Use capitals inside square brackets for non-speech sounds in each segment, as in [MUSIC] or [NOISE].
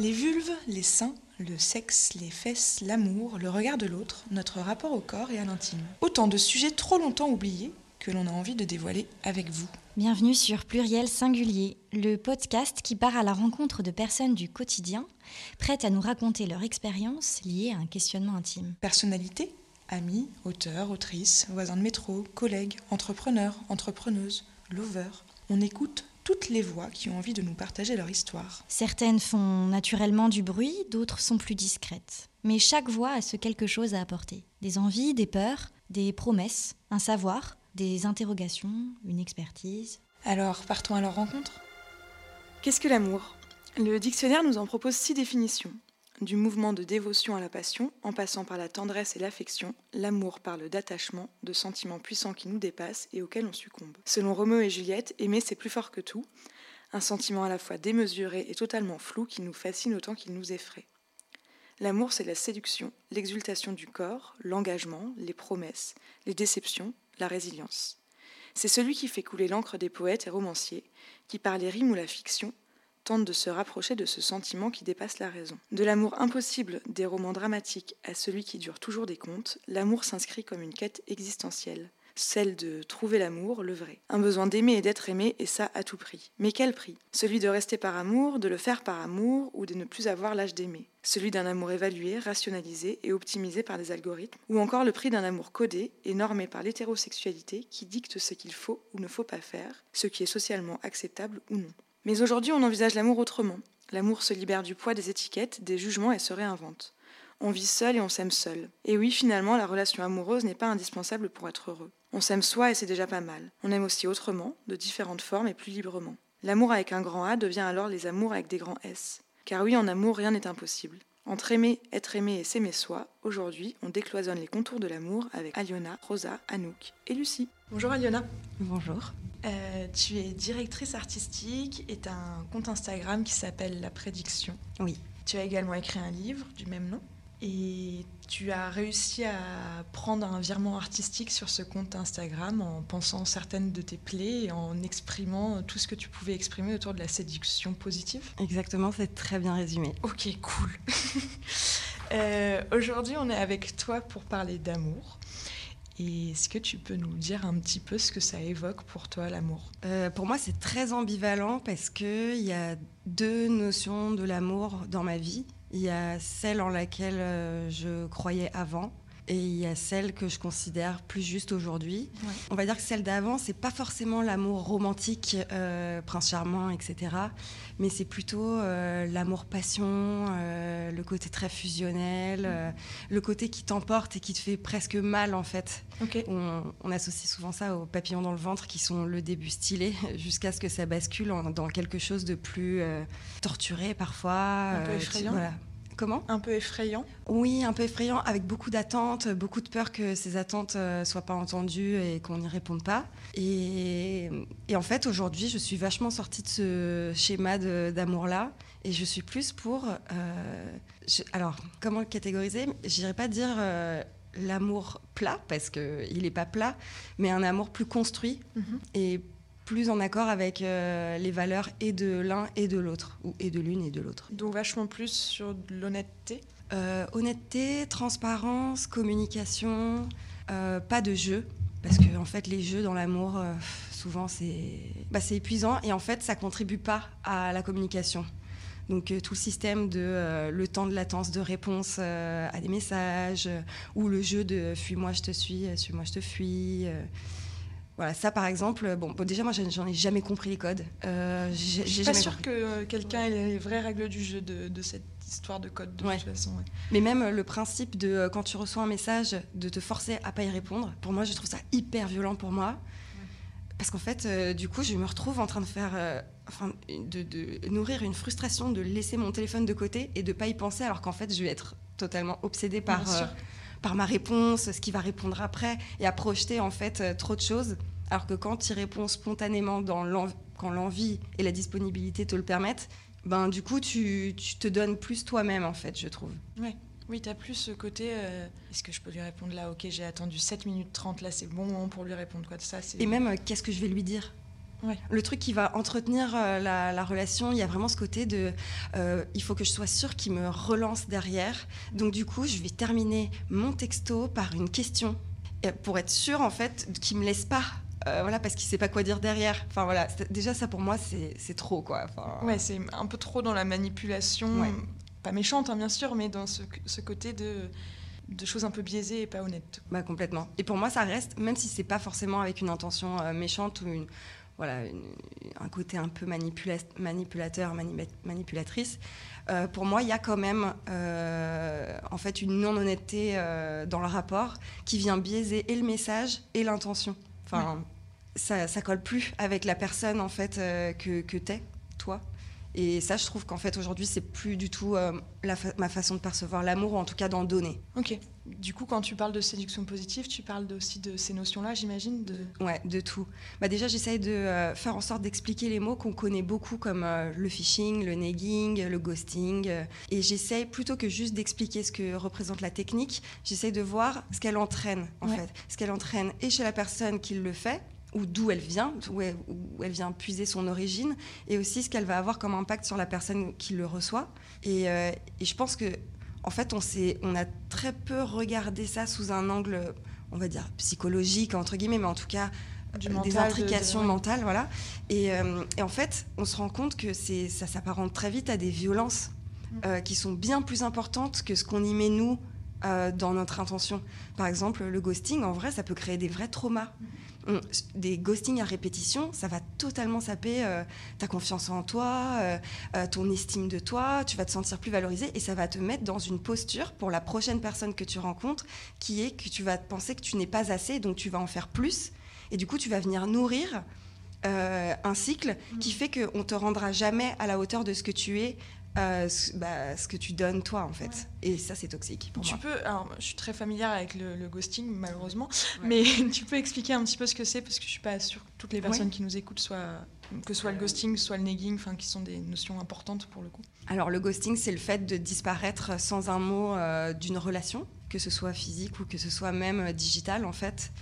Les vulves, les seins, le sexe, les fesses, l'amour, le regard de l'autre, notre rapport au corps et à l'intime. Autant de sujets trop longtemps oubliés que l'on a envie de dévoiler avec vous. Bienvenue sur Pluriel Singulier, le podcast qui part à la rencontre de personnes du quotidien, prêtes à nous raconter leur expérience liée à un questionnement intime. Personnalité, amis, auteurs, autrices, voisins de métro, collègues, entrepreneurs, entrepreneuses, lovers. On écoute toutes les voix qui ont envie de nous partager leur histoire. Certaines font naturellement du bruit, d'autres sont plus discrètes. Mais chaque voix a ce quelque chose à apporter. Des envies, des peurs, des promesses, un savoir, des interrogations, une expertise. Alors, partons à leur rencontre Qu'est-ce que l'amour? Le dictionnaire nous en propose six définitions. Du mouvement de dévotion à la passion, en passant par la tendresse et l'affection, l'amour parle d'attachement, de sentiments puissants qui nous dépassent et auxquels on succombe. Selon Roméo et Juliette, aimer c'est plus fort que tout, un sentiment à la fois démesuré et totalement flou qui nous fascine autant qu'il nous effraie. L'amour c'est la séduction, l'exultation du corps, l'engagement, les promesses, les déceptions, la résilience. C'est celui qui fait couler l'encre des poètes et romanciers, qui par les rimes ou la fiction tente de se rapprocher de ce sentiment qui dépasse la raison. De l'amour impossible des romans dramatiques à celui qui dure toujours des contes, l'amour s'inscrit comme une quête existentielle, celle de trouver l'amour, le vrai. Un besoin d'aimer et d'être aimé, et ça à tout prix. Mais quel prix? Celui de rester par amour, de le faire par amour, ou de ne plus avoir l'âge d'aimer? Celui d'un amour évalué, rationalisé et optimisé par des algorithmes, ou encore le prix d'un amour codé et normé par l'hétérosexualité qui dicte ce qu'il faut ou ne faut pas faire, ce qui est socialement acceptable ou non? Mais aujourd'hui, on envisage l'amour autrement. L'amour se libère du poids des étiquettes, des jugements et se réinvente. On vit seul et on s'aime seul. Et oui, finalement, la relation amoureuse n'est pas indispensable pour être heureux. On s'aime soi et c'est déjà pas mal. On aime aussi autrement, de différentes formes et plus librement. L'amour avec un grand A devient alors les amours avec des grands S. Car oui, en amour, rien n'est impossible. Entre aimer, être aimé et s'aimer soi, aujourd'hui, on décloisonne les contours de l'amour avec Aliona, Rosa, Anouk et Lucie. Bonjour Aliona. Bonjour. Euh, tu es directrice artistique et tu as un compte Instagram qui s'appelle La Prédiction. Oui. Tu as également écrit un livre du même nom et tu as réussi à prendre un virement artistique sur ce compte Instagram en pensant certaines de tes plaies et en exprimant tout ce que tu pouvais exprimer autour de la séduction positive. Exactement, c'est très bien résumé. Ok, cool. [LAUGHS] euh, Aujourd'hui, on est avec toi pour parler d'amour. Et est-ce que tu peux nous dire un petit peu ce que ça évoque pour toi, l'amour? Euh, Pour moi, c'est très ambivalent parce qu'il y a deux notions de l'amour dans ma vie. Il y a celle en laquelle euh, je croyais avant et il y a celle que je considère plus juste aujourd'hui. Ouais. On va dire que celle d'avant, c'est pas forcément l'amour romantique, euh, prince charmant, etc. Mais c'est plutôt euh, l'amour passion, euh, le côté très fusionnel, euh, le côté qui t'emporte et qui te fait presque mal en fait. On, on associe souvent ça aux papillons dans le ventre qui sont le début stylé [LAUGHS] jusqu'à ce que ça bascule en- dans quelque chose de plus torturé parfois. Un peu voilà. Comment Un peu effrayant. Oui, un peu effrayant, avec beaucoup d'attentes, beaucoup de peur que ces attentes ne soient pas entendues et qu'on n'y réponde pas. Et, et en fait, aujourd'hui, je suis vachement sortie de ce schéma d'amour-là. Et je suis plus pour... euh, je- alors, comment le catégoriser? J'irais pas dire euh, l'amour plat, parce qu'il n'est pas plat, mais un amour plus construit Mhm. et plus en accord avec euh, les valeurs et de l'un et de l'autre, ou et de l'une et de l'autre. Donc vachement plus sur l'honnêteté. Euh, honnêteté, transparence, communication, euh, pas de jeu. Parce que en fait, les jeux dans l'amour, souvent, c'est bah, épuisant et en fait, ça contribue pas à la communication. Donc euh, tout le système de euh, le temps de latence de réponse euh, à des messages ou le jeu de fuis-moi, je te suis, suis-moi, je te fuis. Voilà, ça par exemple, euh, bon, bon, déjà moi j'en ai jamais compris les codes. Euh, Je suis pas sûre compris. que quelqu'un ait les vraies règles du jeu de, de cette histoire de code de Ouais. toute façon. ouais. Mais même euh, le principe de euh, quand tu reçois un message, de te forcer à pas y répondre, pour moi, je trouve ça hyper violent pour moi. Parce qu'en fait, euh, du coup, je me retrouve en train de faire, euh, enfin, de, de nourrir une frustration de laisser mon téléphone de côté et de pas y penser, alors qu'en fait, je vais être totalement obsédée par, par ma réponse, ce qui va répondre après, et à projeter en fait trop de choses. Alors que quand tu réponds spontanément dans quand l'envie et la disponibilité te le permettent, ben du coup, tu, tu te donnes plus toi-même en fait, je trouve. Oui, t'as plus ce côté. euh, Est-ce que je peux lui répondre là? Ok, j'ai attendu 7 minutes 30, là c'est le bon moment pour lui répondre. Quoi. Ça. Et même, euh, qu'est-ce que je vais lui dire? Le truc qui va entretenir la, relation, il y a vraiment ce côté de il faut que je sois sûre qu'il me relance derrière. Donc du coup, je vais terminer mon texto par une question pour être sûre en fait qu'il me laisse pas euh, voilà, parce qu'il sait pas quoi dire derrière. Enfin voilà, déjà ça pour moi c'est trop quoi. Ouais, c'est un peu trop dans la manipulation, pas méchante hein, bien sûr, mais dans ce, ce côté de de choses un peu biaisées et pas honnêtes. Bah complètement. Et pour moi ça reste, même si c'est pas forcément avec une intention euh, méchante ou une voilà un côté un peu manipulateur, manipulatrice. Euh, pour moi, il y a quand même en fait une non honnêteté dans le rapport qui vient biaiser et le message et l'intention. Enfin, ça, ça colle plus avec la personne en fait euh, que, que t'es, toi. Et ça, je trouve qu'en fait aujourd'hui, c'est plus du tout euh, ma façon de percevoir l'amour, ou en tout cas d'en donner. Ok. Du coup, quand tu parles de séduction positive, tu parles aussi de ces notions-là, j'imagine de... Ouais, de tout. Bah déjà, j'essaye de euh, faire en sorte d'expliquer les mots qu'on connaît beaucoup, comme le phishing, le nagging, le ghosting. et j'essaye, plutôt que juste d'expliquer ce que représente la technique, j'essaye de voir ce qu'elle entraîne, en fait. Ce qu'elle entraîne et chez la personne qui le fait, ou d'où elle vient, où elle, vient puiser son origine, et aussi ce qu'elle va avoir comme impact sur la personne qui le reçoit. Et, euh, je pense que, en fait, on, on a très peu regardé ça sous un angle, on va dire, psychologique, entre guillemets, mais en tout cas, euh, des intrications mentales, voilà. Euh, et, en fait, on se rend compte que ça s'apparente très vite à des violences mm. qui sont bien plus importantes que ce qu'on y met, nous, dans notre intention. Par exemple, le ghosting, en vrai, ça peut créer des vrais traumas. Mm des ghostings à répétition, ça va totalement saper euh, ta confiance en toi, euh, euh, ton estime de toi, tu vas te sentir plus valorisé et ça va te mettre dans une posture pour la prochaine personne que tu rencontres qui est que tu vas penser que tu n'es pas assez, donc tu vas en faire plus et du coup tu vas venir nourrir un cycle qui mmh. fait qu'on ne te rendra jamais à la hauteur de ce que tu es euh, bah, ce, que tu donnes toi en fait. Et ça c'est toxique pour tu moi. peux, alors je suis très familière avec le, ghosting malheureusement, mais [LAUGHS] tu peux expliquer un petit peu ce que c'est parce que je suis pas sûre que toutes les personnes qui nous écoutent soient que soit le ghosting, soit le nagging, enfin qui sont des notions importantes pour le coup. Alors le ghosting c'est le fait de disparaître sans un mot euh, d'une relation que ce soit physique ou que ce soit même euh, digital en fait.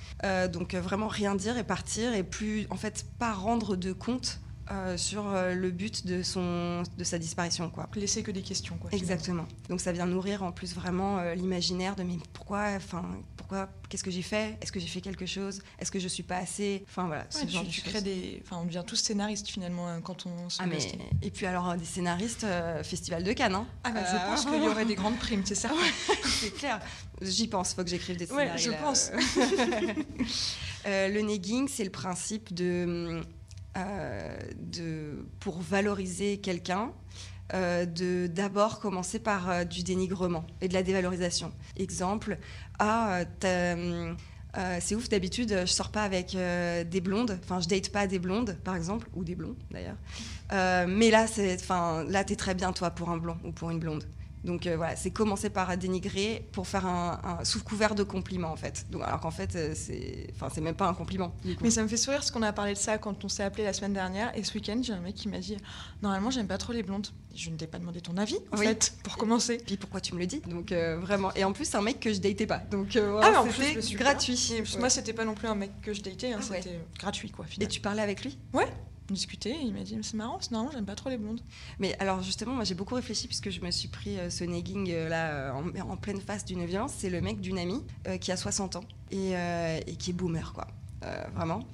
donc vraiment rien dire et partir et plus en fait pas rendre de compte euh, sur euh, le but de, son, de sa disparition. Quoi. Laisser que des questions. Quoi, Exactement. Donc ça vient nourrir en plus vraiment euh, l'imaginaire de mais pourquoi, enfin, pourquoi, qu'est-ce que j'ai fait? Est-ce que j'ai fait quelque chose? Est-ce que je suis pas assez? Enfin voilà. tu, crées des, enfin on devient tous scénaristes finalement hein, quand on se ah, mais... Et puis alors des scénaristes Festival de Cannes. Hein. Ah bah, je pense [LAUGHS] qu'il y aurait des grandes primes, c'est ça [LAUGHS] C'est clair. J'y pense. Faut que j'écrive des scénarios. Ouais, je pense. [LAUGHS] le negging, c'est le principe de euh, de, pour valoriser quelqu'un, euh, de d'abord commencer par euh, du dénigrement et de la dévalorisation. Exemple, ah, c'est ouf, d'habitude, je sors pas avec des blondes, enfin, je date pas des blondes, par exemple, ou des blonds d'ailleurs. mais là, c'est, enfin, là, t'es très bien, toi, pour un blond ou pour une blonde. Donc euh, voilà, c'est commencer par dénigrer pour faire un, sous couvert de compliment en fait. Donc, alors qu'en fait, euh, c'est, enfin, c'est même pas un compliment. Mais ça me fait sourire parce qu'on a parlé de ça quand on s'est appelé la semaine dernière et ce week-end, j'ai un mec qui m'a dit normalement j'aime pas trop les blondes. Je ne t'ai pas demandé ton avis en fait pour commencer. Puis pourquoi tu me le dis? Donc euh, vraiment. Et en plus, c'est un mec que je datais pas. Donc ah, c'était gratuit. Moi, c'était pas non plus un mec que je datais, hein, ah c'était gratuit quoi. Et tu parlais avec lui? Ouais discuter. il m'a dit c'est marrant, c'est j'aime pas trop les blondes. Mais alors justement, moi j'ai beaucoup réfléchi puisque je me suis pris euh, ce nagging euh, là euh, en, pleine face d'une violence. C'est le mec d'une amie qui a 60 ans et, qui est boomer quoi. vraiment.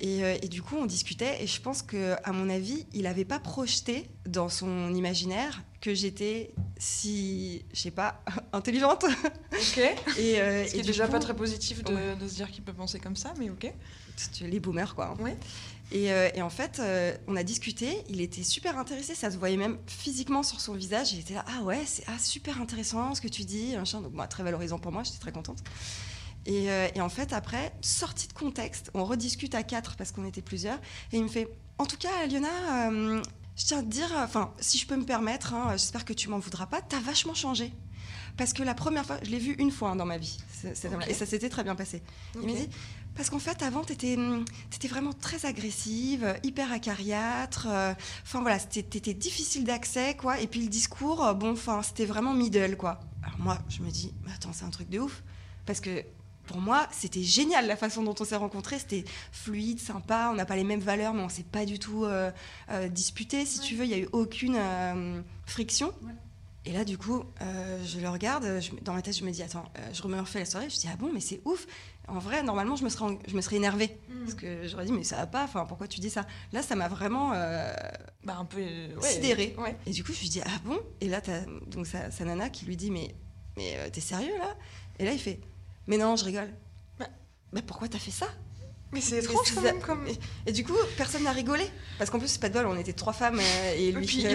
Et, du coup, on discutait et je pense que, à mon avis, il n'avait pas projeté dans son imaginaire que j'étais si, je sais pas, [LAUGHS] intelligente. Ok. et, Ce qui est déjà pas très positif de, de se dire qu'il peut penser comme ça, mais ok. Les boomers, quoi. Ouais. Euh, et, en fait, euh, on a discuté, il était super intéressé, ça se voyait même physiquement sur son visage. Il était là, ah ouais, c'est ah, super intéressant ce que tu dis, Donc, moi, très valorisant pour moi, j'étais très contente. Euh, et, en fait, après, sortie de contexte, on rediscute à quatre parce qu'on était plusieurs. Et il me fait, en tout cas, Liona, je tiens à te dire, enfin, si je peux me permettre, hein, j'espère que tu m'en voudras pas, t'as vachement changé. Parce que la première fois, je l'ai vu une fois hein, dans ma vie, et ça s'était très bien passé. Il m'a dit, parce qu'en fait, avant, tu étais, hum, vraiment très agressive, hyper acariâtre. Euh, enfin, voilà, t'étais difficile d'accès, quoi. Et puis le discours, euh, bon, enfin, c'était vraiment middle, quoi. Alors moi, je me dis, attends, c'est un truc de ouf. Parce que pour moi, c'était génial la façon dont on s'est rencontrés. C'était fluide, sympa. On n'a pas les mêmes valeurs, mais on s'est pas du tout euh, euh, disputé, si tu veux. Il y a eu aucune euh, friction. Et là, du coup, je le regarde. Je, dans ma tête, je me dis attends, je remets refais la soirée. Je dis ah bon, mais c'est ouf. En vrai, normalement, je me serais, je me serais énervée mm. parce que j'aurais dit mais ça va pas. Enfin, pourquoi tu dis ça? Là, ça m'a vraiment bah, un peu ouais, sidérée. Et du coup, je lui dis ah bon? Et là, as, donc sa, sa, nana qui lui dit mais mais t'es sérieux là? Et là, il fait mais non, je rigole. Bah, bah pourquoi t'as fait ça? Mais c'est étrange quand même. Comme... Et, du coup, personne n'a rigolé. Parce qu'en plus, c'est pas de bol, on était trois femmes euh, et lui. Et puis, et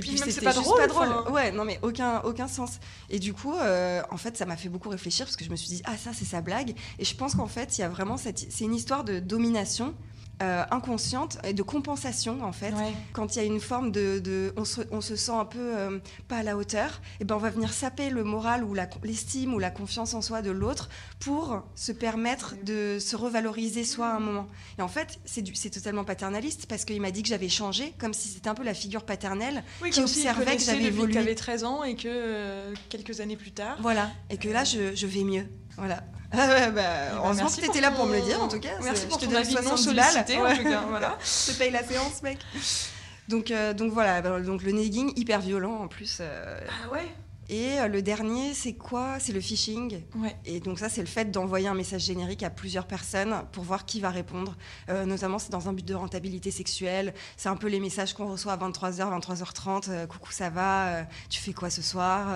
puis c'est pas, drôle, pas drôle. Ouais, non, mais aucun, aucun sens. Et du coup, euh, en fait, ça m'a fait beaucoup réfléchir parce que je me suis dit, ah, ça, c'est sa blague. Et je pense qu'en fait, il y a vraiment cette. C'est une histoire de domination euh, inconsciente et de compensation en fait. Quand il y a une forme de, on, se, on, se, sent un peu euh, pas à la hauteur, et eh ben on va venir saper le moral ou l'estime ou la confiance en soi de l'autre pour se permettre de se revaloriser soi à un moment. Et en fait, c'est totalement paternaliste parce qu'il m'a dit que j'avais changé, comme si c'était un peu la figure paternelle qui observait que j'avais évolué. Que avais 13 ans et que euh, quelques années plus tard. Voilà, et que là je, je vais mieux. Voilà. [LAUGHS] Ah ouais, bah, ben, heureusement que tu étais là pour me le dire, en tout cas. Merci pour ton avis non sollicité, en tout cas. Voilà. [LAUGHS] je paye la séance, mec. Donc, euh, donc voilà, bah, donc le nagging hyper violent en plus. Euh. Ah ouais et euh, le dernier, c'est quoi? C'est le phishing. Ouais. Et donc ça, c'est le fait d'envoyer un message générique à plusieurs personnes pour voir qui va répondre. notamment, c'est dans un but de rentabilité sexuelle. C'est un peu les messages qu'on reçoit à 23h, 23h30. coucou, ça va Tu fais quoi ce soir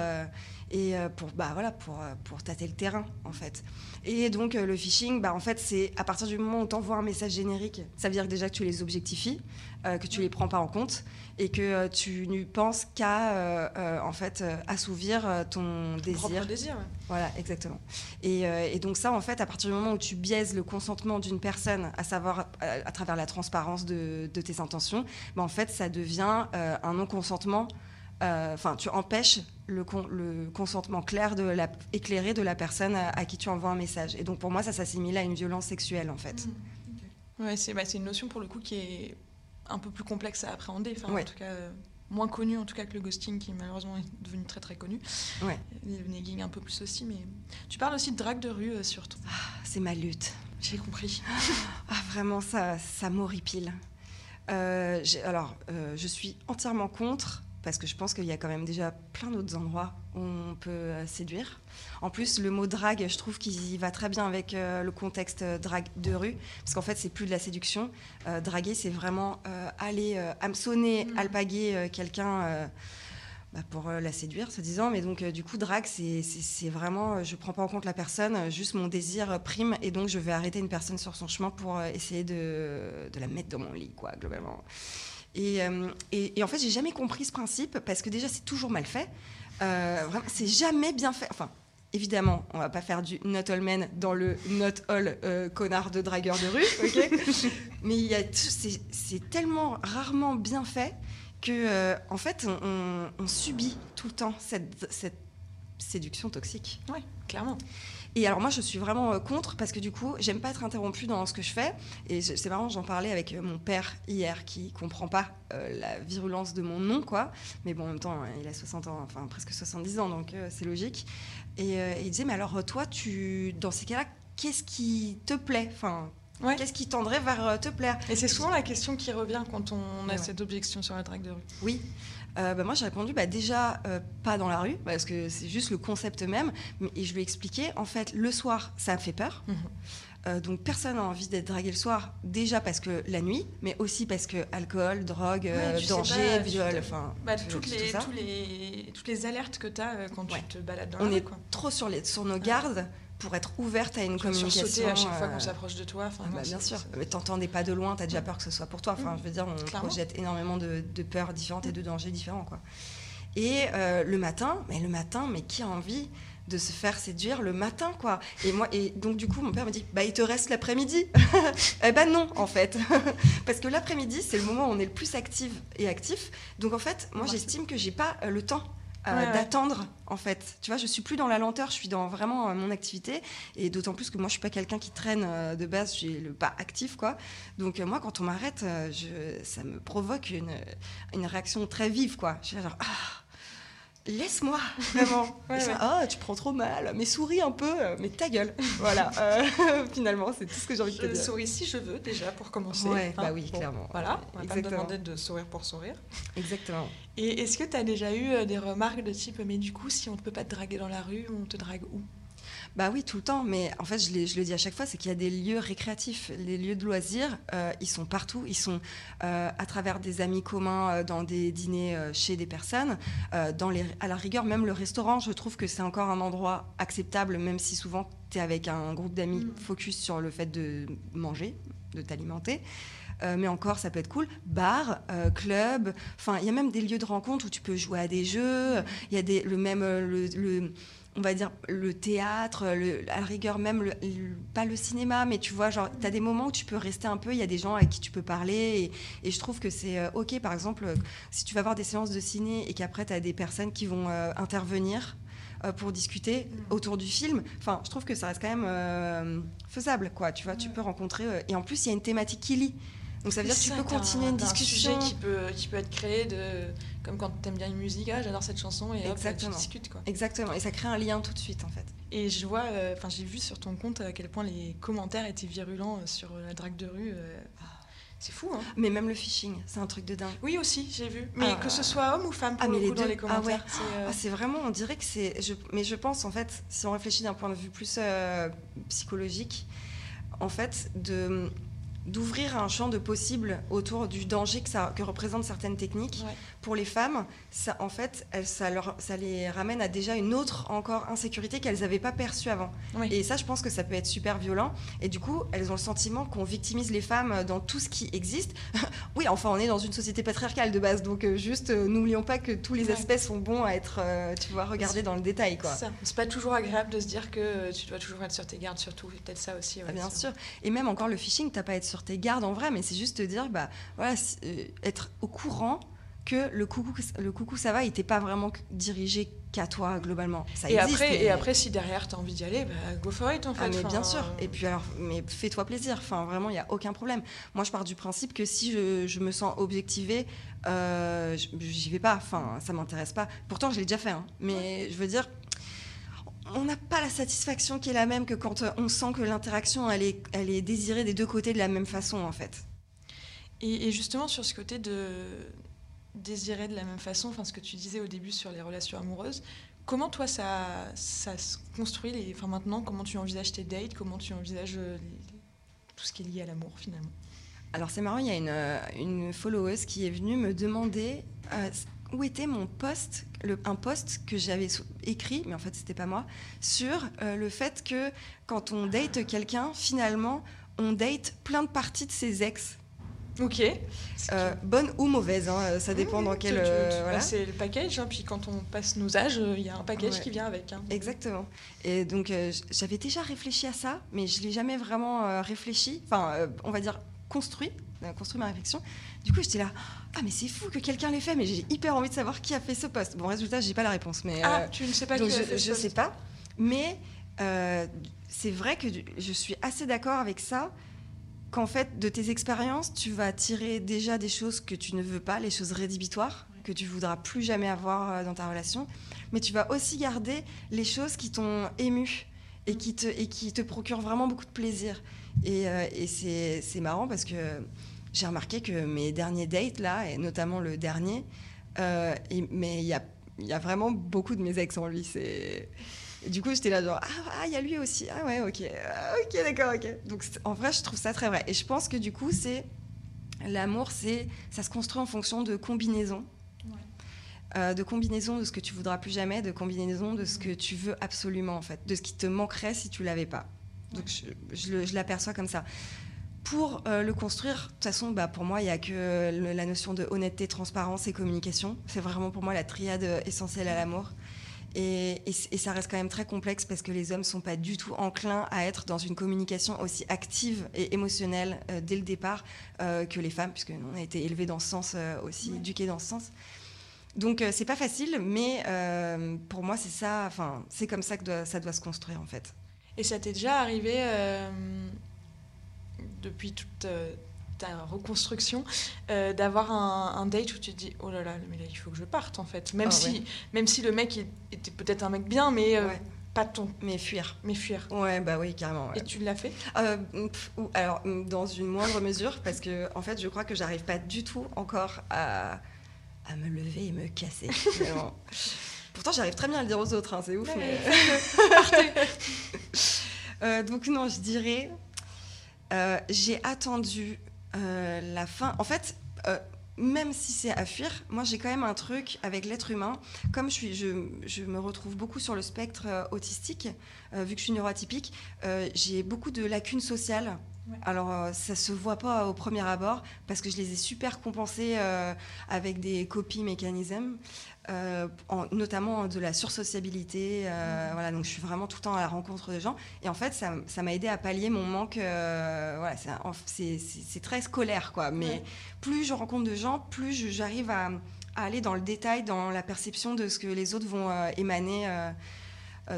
et euh, pour, bah, voilà, pour, euh, pour tâter le terrain, en fait. Et donc, euh, le phishing, bah, en fait, c'est à partir du moment où tu envoies un message générique, ça veut dire déjà que tu les objectifies, que tu les prends pas en compte et que tu ne penses qu'à en fait assouvir ton, désir. désir. Voilà, exactement. Et, et, donc ça, en fait, à partir du moment où tu biaises le consentement d'une personne, à savoir à, travers la transparence de, de tes intentions, bah, en fait, ça devient un non-consentement euh, enfin, tu empêches le, consentement clair, de la, éclairé de la personne à, qui tu envoies un message. Et donc, pour moi, ça s'assimile à une violence sexuelle, en fait. Mmh, ouais, bah, c'est une notion, pour le coup, qui est un peu plus complexe à appréhender. Enfin, en tout cas, euh, moins connue, en tout cas, que le ghosting, qui malheureusement est devenu très, très connu. Ouais. Le negging un peu plus aussi. Mais tu parles aussi de drague de rue, euh, surtout. Ah, c'est ma lutte. J'ai compris. [LAUGHS] ah, vraiment, ça, ça m'horripile. alors, je suis entièrement contre parce que je pense qu'il y a quand même déjà plein d'autres endroits où on peut euh, séduire. En plus, le mot drague, je trouve qu'il va très bien avec euh, le contexte euh, drague de rue, parce qu'en fait, c'est plus de la séduction. draguer, c'est vraiment aller hameçonner, mmh. alpaguer quelqu'un. Bah, pour la séduire, se disant, mais donc du coup, drague, c'est vraiment, je prends pas en compte la personne, juste mon désir prime, et donc je vais arrêter une personne sur son chemin pour essayer de, de la mettre dans mon lit, quoi, globalement. Euh, et, et, en fait, j'ai jamais compris ce principe parce que déjà, c'est toujours mal fait. Euh, c'est jamais bien fait. Enfin, évidemment, on va pas faire du not all men dans le not all euh, connard de dragueur de rue, ok [LAUGHS] Mais c'est tellement rarement bien fait que, en fait, on, on, subit tout le temps cette, cette séduction toxique. Oui, clairement. Et alors moi, je suis vraiment euh, contre parce que du coup, j'aime pas être interrompue dans ce que je fais. Et c'est marrant, j'en parlais avec euh, mon père hier qui comprend pas euh, la virulence de mon nom, quoi. Mais bon, en même temps, il a 60 ans, enfin presque 70 ans, donc c'est logique. Et, il disait, mais alors toi, tu, dans ces cas-là, qu'est-ce qui te plaît? Enfin, Qu'est-ce qui tendrait vers te plaire? Et c'est souvent la question qui revient quand on a cette objection sur la drague de rue. Oui, euh, bah, moi, j'ai répondu bah, déjà euh, pas dans la rue, parce que c'est juste le concept même. Et je lui ai expliqué, en fait, le soir, ça me fait peur. Mhm. Euh, donc personne n'a envie d'être dragué le soir, déjà parce que la nuit, mais aussi parce que alcool, drogue, danger, viol, enfin bah, toutes, les, les, toutes les alertes que tu as quand tu te balades dans On la rue. On est trop sur, les, sur nos gardes pour être ouverte à une communication. à chaque fois qu'on s'approche de toi. Ah bah, bien sûr. Mais t'entendais pas de loin, t'as déjà peur que ce soit pour toi. Enfin, mm. je veux dire, on projette énormément de, peurs différentes et de dangers différents, quoi. Et euh, le matin, mais le matin, mais qui a envie de se faire séduire le matin, quoi? Et moi, et donc du coup, mon père me dit, bah il te reste l'après-midi. [LAUGHS] eh ben non, en fait, [LAUGHS] parce que l'après-midi, c'est le moment où on est le plus active et actif. Donc en fait, moi, j'estime que j'ai pas euh, le temps euh, d'attendre en fait. Tu vois, je suis plus dans la lenteur, je suis dans vraiment euh, mon activité et d'autant plus que moi je suis pas quelqu'un qui traîne euh, de base, j'ai le pas actif quoi. Donc moi quand on m'arrête, ça me provoque une, une réaction très vive quoi. Je suis genre ah laisse-moi, [LAUGHS] vraiment. Ouais, ouais. Ah, tu prends trop mal, mais souris un peu, mais ta gueule. voilà, [LAUGHS] euh, [LAUGHS] finalement, c'est tout ce que j'ai envie de te dire. souris si je veux déjà pour commencer. Ouais, hein. bah oui, clairement. Voilà, on va pas me demander de sourire pour sourire. Exactement. Et est-ce que tu as déjà eu euh, des remarques de type mais du coup si on ne peut pas te draguer dans la rue, on te drague où? Bah oui, tout le temps, mais en fait, je, le dis à chaque fois, c'est qu'il y a des lieux récréatifs, les lieux de loisirs, euh, ils sont partout, ils sont euh, à travers des amis communs, euh, dans des dîners chez des personnes, dans les, à la rigueur, même le restaurant, je trouve que c'est encore un endroit acceptable, même si souvent tu es avec un groupe d'amis Mm. focus sur le fait de manger, de t'alimenter. Euh, mais encore, ça peut être cool. Bar, euh, club, enfin, il y a même des lieux de rencontre où tu peux jouer à des jeux. Il y a des, le même, le, le- on va dire, le théâtre, le, à la rigueur même, le- le- pas le cinéma, mais tu vois, genre, tu as des moments où tu peux rester un peu, il y a des gens avec qui tu peux parler. Et, et je trouve que c'est euh, OK, par exemple, euh, si tu vas voir des séances de ciné et qu'après, tu as des personnes qui vont euh, intervenir euh, pour discuter autour du film. Enfin, je trouve que ça reste quand même faisable, quoi. Tu vois, tu Ouais. peux rencontrer. et en plus, il y a une thématique qui lie. Donc ça veut dire que tu peux continuer une Un discussion. sujet qui peut, qui peut être créé de, comme quand tu aimes bien une musique, ah, j'adore cette chanson et hop, tu Exactement. discutes quoi. Exactement. Et ça crée un lien tout de suite, en fait. Et je vois, euh, j'ai vu sur ton compte à quel point les commentaires étaient virulents euh, sur la drague de rue. euh, c'est fou, hein Mais même le phishing, c'est un truc de dingue. Oui aussi, j'ai vu. Mais Ah. que ce soit homme ou femme pour Ah, mais le les coup dans deux. les Ah ouais. commentaires. c'est, euh, Ah, vraiment, on dirait que c'est. je- mais je pense, en fait, si on réfléchit d'un point de vue plus euh, psychologique, en fait, de d'ouvrir un champ de possibles autour du danger que, ça, que représentent certaines techniques. Ouais. Pour les femmes, ça, en fait, elles, ça, leur, ça les ramène à déjà une autre encore insécurité qu'elles n'avaient pas perçue avant. Oui. Et ça, je pense que ça peut être super violent. Et du coup, elles ont le sentiment qu'on victimise les femmes dans tout ce qui existe. [LAUGHS] oui, enfin, on est dans une société patriarcale de base, donc euh, juste euh, n'oublions pas que tous les Ouais. aspects sont bons à être, euh, tu vois, regardés dans le détail, quoi. C'est pas toujours agréable de se dire que euh, tu dois toujours être sur tes gardes, surtout. Peut-être ça aussi. ouais, Ah, bien sûr. Et même encore le phishing, t'as pas à être sur tes gardes en vrai, mais c'est juste te dire, bah voilà, euh, être au courant que le coucou, le coucou ça va, il t'est pas vraiment dirigé qu'à toi globalement. Ça Et existe, après, mais- et après, si derrière tu as envie d'y aller, bah, go for it en fait. Ah mais Enfin, bien sûr. euh, Et puis alors, mais fais-toi plaisir. Enfin, vraiment, il n'y a aucun problème. Moi, je pars du principe que si je, je me sens objectivée, euh, j'y vais pas. Enfin, ça m'intéresse pas. Pourtant, je l'ai déjà fait. hein. Mais je veux dire, on n'a pas la satisfaction qui est la même que quand euh, on sent que l'interaction, elle est, elle est désirée des deux côtés de la même façon, en fait. Et justement, sur ce côté de désirer de la même façon, enfin ce que tu disais au début sur les relations amoureuses, comment toi ça, ça se construit les, enfin maintenant, comment tu envisages tes dates, comment tu envisages euh, tout ce qui est lié à l'amour finalement? Alors c'est marrant, il y a une, euh, une followeuse qui est venue me demander euh, où était mon post, le, un post que j'avais écrit, mais en fait c'était pas moi, sur le fait que quand on date quelqu'un, finalement, on date plein de parties de ses ex. Ok. Euh, bonne ou mauvaise, hein, ça dépend dans quel... euh, voilà. bah, c'est le package, hein, puis quand on passe nos âges, euh, il y a un package Ouais. qui vient avec. hein. Exactement. Et donc euh, j'avais déjà réfléchi à ça, mais je l'ai jamais vraiment réfléchi, enfin on va dire construit, construit ma réflexion. Du coup j'étais là, ah mais c'est fou que quelqu'un l'ait fait, mais j'ai hyper envie de savoir qui a fait ce post. Bon résultat j'ai pas la réponse, mais Ah, tu ne sais pas donc qui a je, fait je ce sais pas. Mais c'est vrai que je suis assez d'accord avec ça. Qu'en fait, de tes expériences, tu vas tirer déjà des choses que tu ne veux pas, les choses rédhibitoires, que tu voudras plus jamais avoir euh, dans ta relation. Mais tu vas aussi garder les choses qui t'ont ému et qui te, et qui te procurent vraiment beaucoup de plaisir. Et, euh, et c'est c'est marrant parce que j'ai remarqué que mes derniers dates, là, et notamment le dernier, euh, il- mais il y a, y a vraiment beaucoup de mes ex en lui. C'est. Du coup, j'étais là, genre, ah, ah, il y a lui aussi. Ah ouais, ok. Ah, ok, d'accord, ok. Donc, en vrai, je trouve ça très vrai. Et je pense que du coup, c'est. L'amour, c'est. Ça se construit en fonction de combinaisons. Euh, de combinaisons de ce que tu voudras plus jamais, de combinaisons de ce que tu veux absolument, en fait. De ce qui te manquerait si tu l'avais pas. Donc, je, je le- je l'aperçois comme ça. Pour euh, le construire, de toute façon, bah, pour moi, il n'y a que le- la notion de honnêteté, transparence et communication. C'est vraiment pour moi la triade essentielle à l'amour. Et, et c- et ça reste quand même très complexe parce que les hommes ne sont pas du tout enclins à être dans une communication aussi active et émotionnelle euh, dès le départ euh, que les femmes, puisque nous, on a été élevés dans ce sens euh, aussi, éduqués dans ce sens. Donc c'est pas facile, mais pour moi c'est ça, enfin c'est comme ça que doit- ça doit se construire en fait. Et ça t'est déjà arrivé depuis toute ta reconstruction, euh, d'avoir un, un date où tu te dis oh là là, mais là il faut que je parte en fait. Même Ah si, ouais. même si le mec il- était peut-être un mec bien, mais euh, Ouais. pas ton, Mais fuir. mais fuir. Ouais, bah oui, carrément. ouais. Et tu l'as fait? Euh, pff, ou- alors, mm, dans une moindre mesure, parce que en fait, je crois que j'arrive pas du tout encore à, à me lever et me casser. [LAUGHS] Pourtant, j'arrive très bien à le dire aux autres, hein, c'est ouf. Mais- [LAUGHS] donc non, je dirais, euh, j'ai attendu euh, la fin. En fait, euh, même si c'est à fuir, moi j'ai quand même un truc avec l'être humain. Comme je, suis, je, je me retrouve beaucoup sur le spectre euh, autistique, euh, vu que je suis neuroatypique, j'ai beaucoup de lacunes sociales. Ouais. Alors ça se voit pas au premier abord parce que je les ai super compensées avec des copies mécanismes, euh, en- notamment de la sursociabilité. euh, Voilà, donc je suis vraiment tout le temps à la rencontre des gens. Et en fait, ça m'a aidé à pallier mon manque. euh, voilà, c'est très scolaire, quoi. Mais Ouais. plus je rencontre de gens, plus j'arrive à, à aller dans le détail, dans la perception de ce que les autres vont euh, émaner.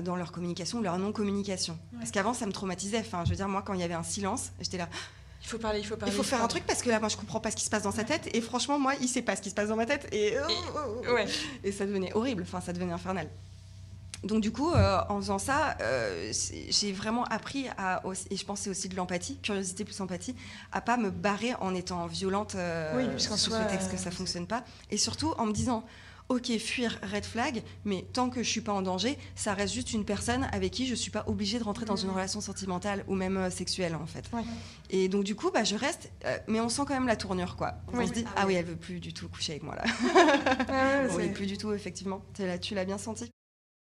dans leur communication ou leur non-communication. Parce qu'avant, ça me traumatisait. Enfin, je veux dire, moi, quand il y avait un silence, j'étais là, Il faut parler, il faut parler. il faut faire un truc parce que là, moi, je comprends pas ce qui se passe dans sa tête. Et franchement, moi, il sait pas ce qui se passe dans ma tête. Et, Ouais. et ça devenait horrible. Enfin, ça devenait infernal. Donc du coup, euh, en faisant ça, euh, c'est- j'ai vraiment appris à, et je pensais aussi de l'empathie, curiosité plus empathie, à pas me barrer en étant violente euh, Oui, parce soi, prétexte que euh, ça fonctionne pas. Et surtout en me disant, ok, fuir, red flag, mais tant que je suis pas en danger, ça reste juste une personne avec qui je suis pas obligée de rentrer dans une Mhm. relation sentimentale ou même euh, sexuelle en fait. Ouais. Et donc du coup, bah, je reste, euh, mais on sent quand même la tournure quoi. On Oui. se dit, Ah ah oui, elle veut plus du tout coucher avec moi là. [LAUGHS] Ah ouais, oui, plus du tout effectivement. Tu l'as- Tu l'as bien senti.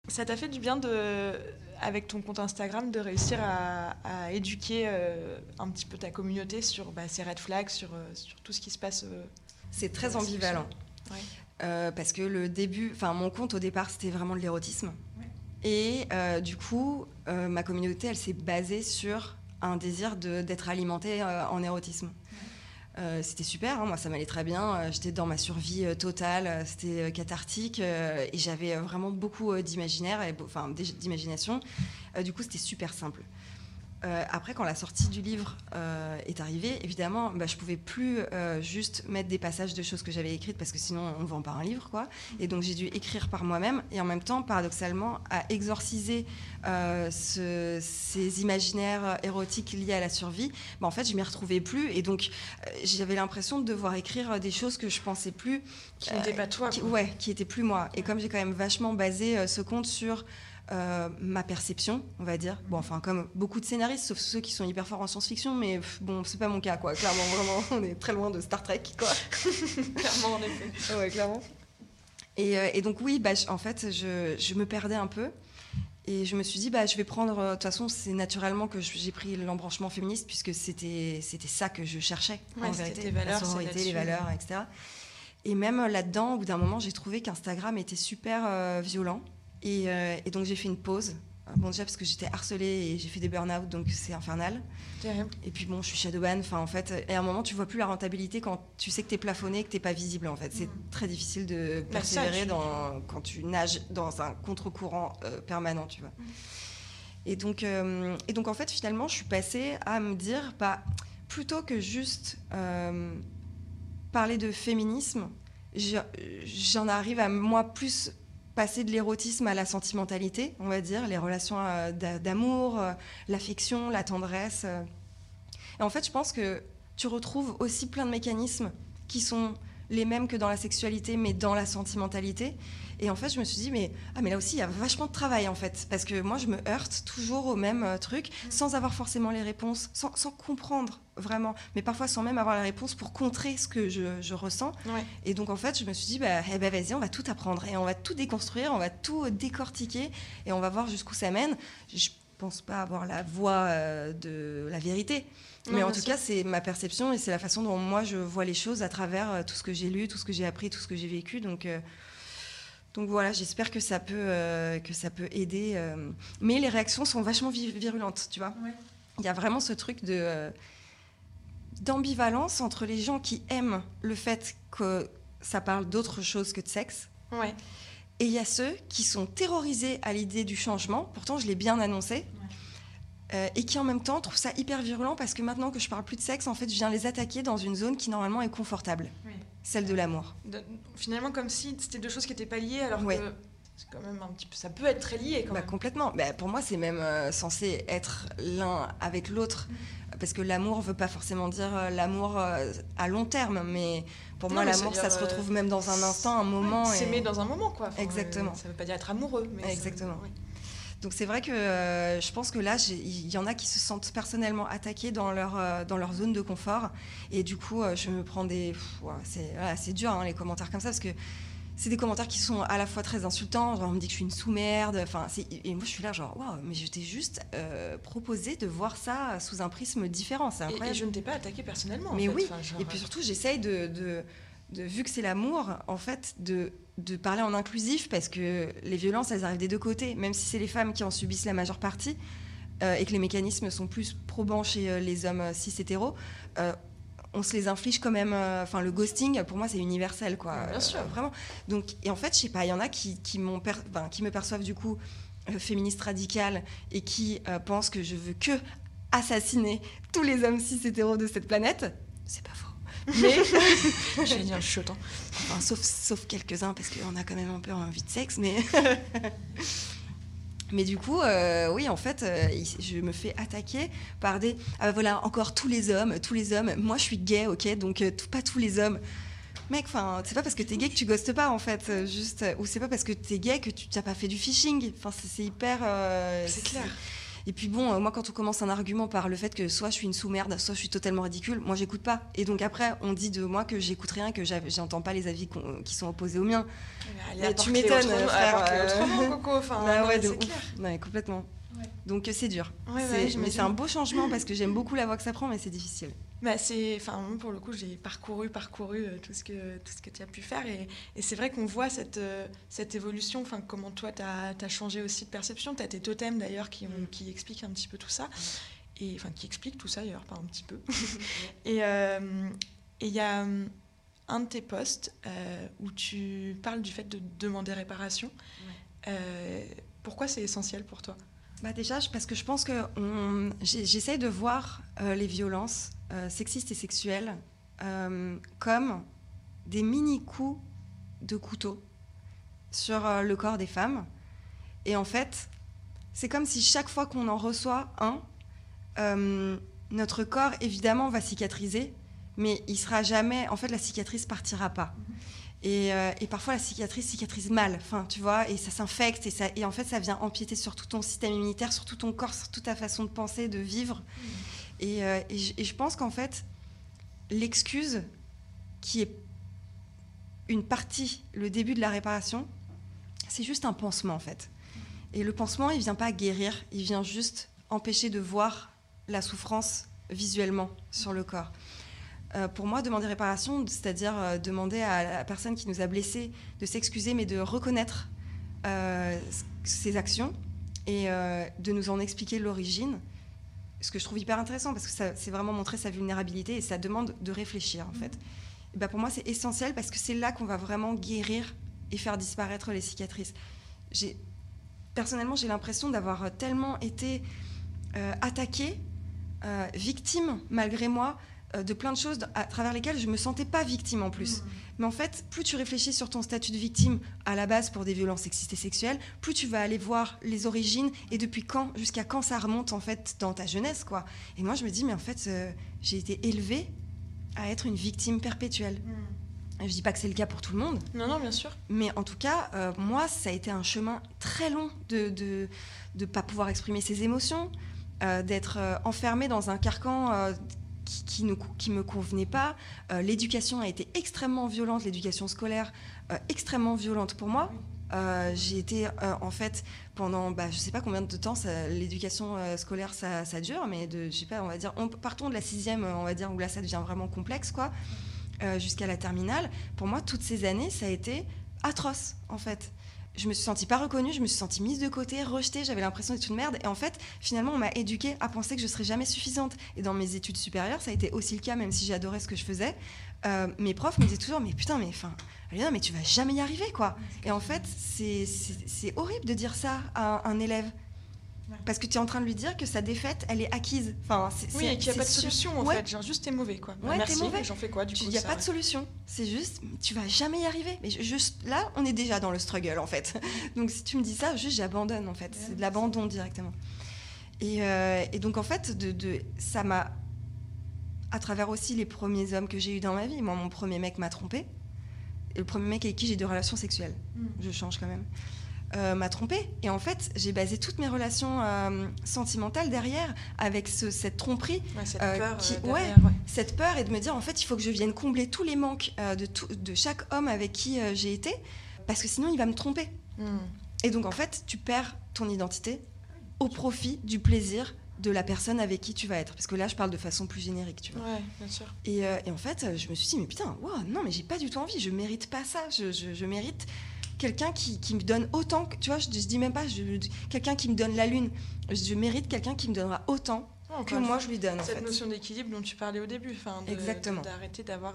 Ça t'a fait du bien de, avec ton compte Instagram de réussir à, à éduquer euh, un petit peu ta communauté sur bah, ces red flags, sur, euh, sur tout ce qui se passe. euh, C'est très ambivalent. Ouais. Euh, parce que le début, enfin mon compte au départ c'était vraiment de l'érotisme. Ouais. Et euh, du coup, euh, ma communauté elle s'est basée sur un désir d'être alimentée en érotisme. C'était super, hein, moi ça m'allait très bien, j'étais dans ma survie totale, c'était cathartique et j'avais vraiment beaucoup d'imaginaire, enfin d'imagination. Du coup c'était super simple. Euh, après, quand la sortie du livre euh, est arrivée, évidemment, bah, je pouvais plus euh, juste mettre des passages de choses que j'avais écrites parce que sinon on ne vend pas un livre, quoi. Et donc j'ai dû écrire par moi-même et en même temps, paradoxalement, à exorciser ce- ces imaginaires érotiques liés à la survie. Bah, en fait, je m'y retrouvais plus et donc j'avais l'impression de devoir écrire des choses que je pensais plus qui n'était pas toi. qui, ouais, qui était plus moi. Et comme j'ai quand même vachement basé ce conte sur euh, ma perception, on va dire. Bon, enfin, comme beaucoup de scénaristes, sauf ceux qui sont hyper forts en science-fiction, mais pff, bon, c'est pas mon cas, quoi. Clairement, vraiment, [LAUGHS] on est très loin de Star Trek, quoi. [LAUGHS] Clairement, en effet. [LAUGHS] ouais, clairement. Et, euh, et donc, oui, bah, en fait, je, je me perdais un peu. Et je me suis dit, bah, je vais prendre. euh, De toute façon, c'est naturellement que j'ai pris l'embranchement féministe, puisque c'était ça que je cherchais, Ouais, en vérité. tes valeurs, sororité, les valeurs, etc. Et même là-dedans, au bout d'un moment, j'ai trouvé qu'Instagram était super violent. Et, euh, et donc, j'ai fait une pause. Bon, déjà parce que j'étais harcelée et j'ai fait des burn-out, donc c'est infernal. Terrible. Et puis bon, je suis shadowban. Enfin, en fait, et à un moment, tu vois plus la rentabilité quand tu sais que tu es plafonné, que tu pas visible. En fait, c'est Mhm. très difficile de persévérer dans, quand tu nages dans un contre-courant euh, permanent, tu vois. Et donc, euh, et donc, en fait, finalement, je suis passée à me dire, bah, plutôt que juste euh, parler de féminisme, je- j'en arrive à moi plus passer de l'érotisme à la sentimentalité, on va dire, les relations euh, d'a- d'amour, euh, l'affection, la tendresse. euh. Et en fait, je pense que tu retrouves aussi plein de mécanismes qui sont les mêmes que dans la sexualité, mais dans la sentimentalité. Et en fait, je me suis dit, mais, ah, mais là aussi, il y a vachement de travail, en fait. Parce que moi, je me heurte toujours au même euh, truc, sans avoir forcément les réponses, sans, sans comprendre vraiment, mais parfois sans même avoir les réponses pour contrer ce que je, je ressens. Ouais. Et donc, en fait, je me suis dit, bah, eh ben, vas-y, on va tout apprendre et on va tout déconstruire, on va tout décortiquer et on va voir jusqu'où ça mène. Je pense pas avoir la voix euh, de la vérité. Non, Mais en tout sûr. cas, c'est ma perception et c'est la façon dont moi je vois les choses à travers euh, tout ce que j'ai lu, tout ce que j'ai appris, tout ce que j'ai vécu. Donc, euh, donc voilà, j'espère que ça peut euh, que ça peut aider. euh. Mais les réactions sont vachement vi- virulentes, tu vois. Ouais. Il y a vraiment ce truc de euh, d'ambivalence entre les gens qui aiment le fait que ça parle d'autre chose que de sexe. Ouais. Et il y a ceux qui sont terrorisés à l'idée du changement. Pourtant, je l'ai bien annoncé. et qui en même temps trouvent ça hyper virulent parce que maintenant que je parle plus de sexe, en fait, je viens les attaquer dans une zone qui normalement est confortable, celle de l'amour. Finalement, comme si c'était deux choses qui n'étaient pas liées, alors Ouais. que quand même un petit peu, ça peut être très lié quand Bah, même. complètement. Bah, pour moi, c'est même euh, censé être l'un avec l'autre. Parce que l'amour veut pas forcément dire euh, l'amour euh, à long terme, mais pour Non, moi, l'amour, ça se retrouve même dans un instant, un moment. Ouais, et- S'aimer dans un moment, quoi. Enfin, Exactement. ça veut pas dire être amoureux, mais ça- Exactement. Donc c'est vrai que euh, je pense que là, il y en a qui se sentent personnellement attaqués dans leur, euh, dans leur zone de confort. Et du coup, euh, je me prends des... c'est voilà, dur, hein, les commentaires comme ça, parce que c'est des commentaires qui sont à la fois très insultants. Genre, on me dit que je suis une sous-merde. Enfin, et moi, je suis là, genre, waouh, mais je t'ai juste euh, proposé de voir ça sous un prisme différent. C'est Et- Et, incroyable. je ne t'ai pas attaqué personnellement. en Mais fait. oui, Enfin, genre, Et puis surtout, j'essaye de, de- de- vu que c'est l'amour, en fait, de, de parler en inclusif parce que les violences, elles arrivent des deux côtés, même si c'est les femmes qui en subissent la majeure partie euh, et que les mécanismes sont plus probants chez euh, les hommes euh, cis hétéros. euh, on se les inflige quand même. Enfin, le ghosting, pour moi, c'est universel, quoi. Bien sûr. Vraiment. Donc, et en fait, je sais pas, il y en a qui, qui, per- me perçoivent du coup féministe radicale et qui pensent que je veux que assassiner tous les hommes cis hétéros de cette planète. C'est pas faux. Mais, [LAUGHS] J'allais dire chuchotant. enfin, sauf, sauf quelques-uns, parce qu'on a quand même un peu envie de sexe, mais. [LAUGHS] Mais du coup, euh, oui, en fait, euh, je me fais attaquer par des. Ah bah voilà, encore tous les hommes, tous les hommes. Moi, je suis gay, ok, donc euh, tout- pas tous les hommes. Mec, enfin, c'est pas parce que t'es gay que tu ghostes pas, en fait. Juste, ou c'est pas parce que t'es gay que tu t'as pas fait du phishing. Enfin, c'est hyper. C'est clair. Et puis bon, euh, moi, quand on commence un argument par le fait que soit je suis une sous-merde, soit je suis totalement ridicule, moi, j'écoute pas. Et donc après, on dit de moi que j'écoute rien, que j'entends pas les avis qu'on- qui sont opposés aux miens. Mais tu m'étonnes, frère, euh. Coco. Enfin, [LAUGHS] Bah ouais, c'est clair. Complètement. Ouais. Donc euh, c'est dur. Mais c'est un beau changement parce que j'aime beaucoup la voix que ça prend, mais c'est difficile. Bah, c'est, enfin, pour le coup, j'ai parcouru, parcouru euh, tout ce que, tout ce que tu as pu faire. Et, et c'est vrai qu'on voit cette, euh, cette évolution, enfin, comment toi, tu as, changé aussi de perception. Tu as tes totems, d'ailleurs, qui, ont- qui expliquent un petit peu tout ça. Et, enfin, qui expliquent tout ça, d'ailleurs, pas un petit peu. [LAUGHS] [LAUGHS] et euh, et il y a un de tes posts euh, où tu parles du fait de demander réparation. Euh, pourquoi c'est essentiel pour toi? Bah déjà, parce que je pense que j'essaye de voir euh, les violences sexistes et sexuelles euh, comme des mini-coups de couteau sur euh, le corps des femmes. Et en fait, c'est comme si chaque fois qu'on en reçoit un, euh, notre corps, évidemment, va cicatriser, mais il sera jamais... En fait, la cicatrice partira pas. Et, euh, et parfois, la cicatrice cicatrise mal, enfin, tu vois, et ça s'infecte, et, ça, et en fait, ça vient empiéter sur tout ton système immunitaire, sur tout ton corps, sur toute ta façon de penser, de vivre. Et, euh, et je- pense qu'en fait, l'excuse, qui est une partie, le début de la réparation, c'est juste un pansement, en fait. Et le pansement, il vient pas guérir, il vient juste empêcher de voir la souffrance visuellement sur le corps. Euh, pour moi, demander réparation, c'est-à-dire euh, demander à la personne qui nous a blessés de s'excuser, mais de reconnaître ses actions et de nous en expliquer l'origine. Ce que je trouve hyper intéressant parce que c'est vraiment montrer sa vulnérabilité et ça demande de réfléchir en fait. Et ben pour moi, c'est essentiel parce que c'est là qu'on va vraiment guérir et faire disparaître les cicatrices. Personnellement, j'ai l'impression d'avoir tellement été euh, attaquée, euh, victime malgré moi euh, de plein de choses à travers lesquelles je me sentais pas victime en plus. Mais en fait, plus tu réfléchis sur ton statut de victime à la base pour des violences sexistes et sexuelles, plus tu vas aller voir les origines et depuis quand, jusqu'à quand ça remonte en fait dans ta jeunesse, quoi. Et moi, je me dis, mais en fait, euh, j'ai été élevée à être une victime perpétuelle. Je dis pas que c'est le cas pour tout le monde, Non, non, bien sûr. mais en tout cas, euh, moi, ça a été un chemin très long de de, de pas pouvoir exprimer ses émotions, euh, d'être euh, enfermée dans un carcan euh, qui, qui, me convenait pas. Euh, l'éducation a été extrêmement violente, l'éducation scolaire euh, extrêmement violente pour moi. Euh, j'ai été en fait pendant, bah, je sais pas combien de temps l'éducation scolaire ça, dure, mais de, je sais pas, on va dire, on, partons de la sixième, on va dire où là ça devient vraiment complexe, quoi, jusqu'à la terminale. Pour moi, toutes ces années, ça a été atroce, en fait. Je me suis sentie pas reconnue, je me suis sentie mise de côté, rejetée, j'avais l'impression d'être une merde. Et en fait, finalement, on m'a éduquée à penser que je serais jamais suffisante. Et dans mes études supérieures, ça a été aussi le cas, même si j'adorais ce que je faisais. Euh, mes profs me disaient toujours, mais putain, mais enfin, mais tu vas jamais y arriver, quoi. Et en fait, c'est horrible de dire ça à un élève. Parce que tu es en train de lui dire que sa défaite, elle est acquise. Enfin, c'est, Oui, et qu'il n'y a pas de sûr. solution en Ouais. fait. Genre juste t'es mauvais quoi. Bah, Ouais, merci, mauvais. mais j'en fais quoi du coup Il n'y a ça, pas de solution. C'est juste, tu vas jamais y arriver. Mais je- juste là, on est déjà dans le struggle en fait. [LAUGHS] Donc si tu me dis ça, juste j'abandonne en fait. C'est de l'abandon directement. Et, euh, et donc en fait, de, de- ça m'a, à travers aussi les premiers hommes que j'ai eu dans ma vie. Moi, mon premier mec m'a trompé. Et le premier mec avec qui j'ai des relations sexuelles. Mm. Je change quand même. Euh, m'a trompé. Et en fait, j'ai basé toutes mes relations euh, sentimentales derrière avec ce- cette tromperie Ouais, cette euh, peur qui- ouais. derrière, ouais. cette peur et de me dire en fait il faut que je vienne combler tous les manques de, tout- de chaque homme avec qui j'ai été parce que sinon il va me tromper Mm. et donc en fait tu perds ton identité au profit du plaisir de la personne avec qui tu vas être parce que là je parle de façon plus générique tu vois Ouais, bien sûr. et, et en fait je me suis dit mais putain wow, non mais j'ai pas du tout envie je mérite pas ça je, je- je mérite quelqu'un qui, qui me donne autant que tu vois je, je dis même pas je- quelqu'un qui me donne la lune. Je, je mérite quelqu'un qui me donnera autant encore que moi je lui donne en Cette fait. notion d'équilibre dont tu parlais au début, enfin, d'arrêter d'avoir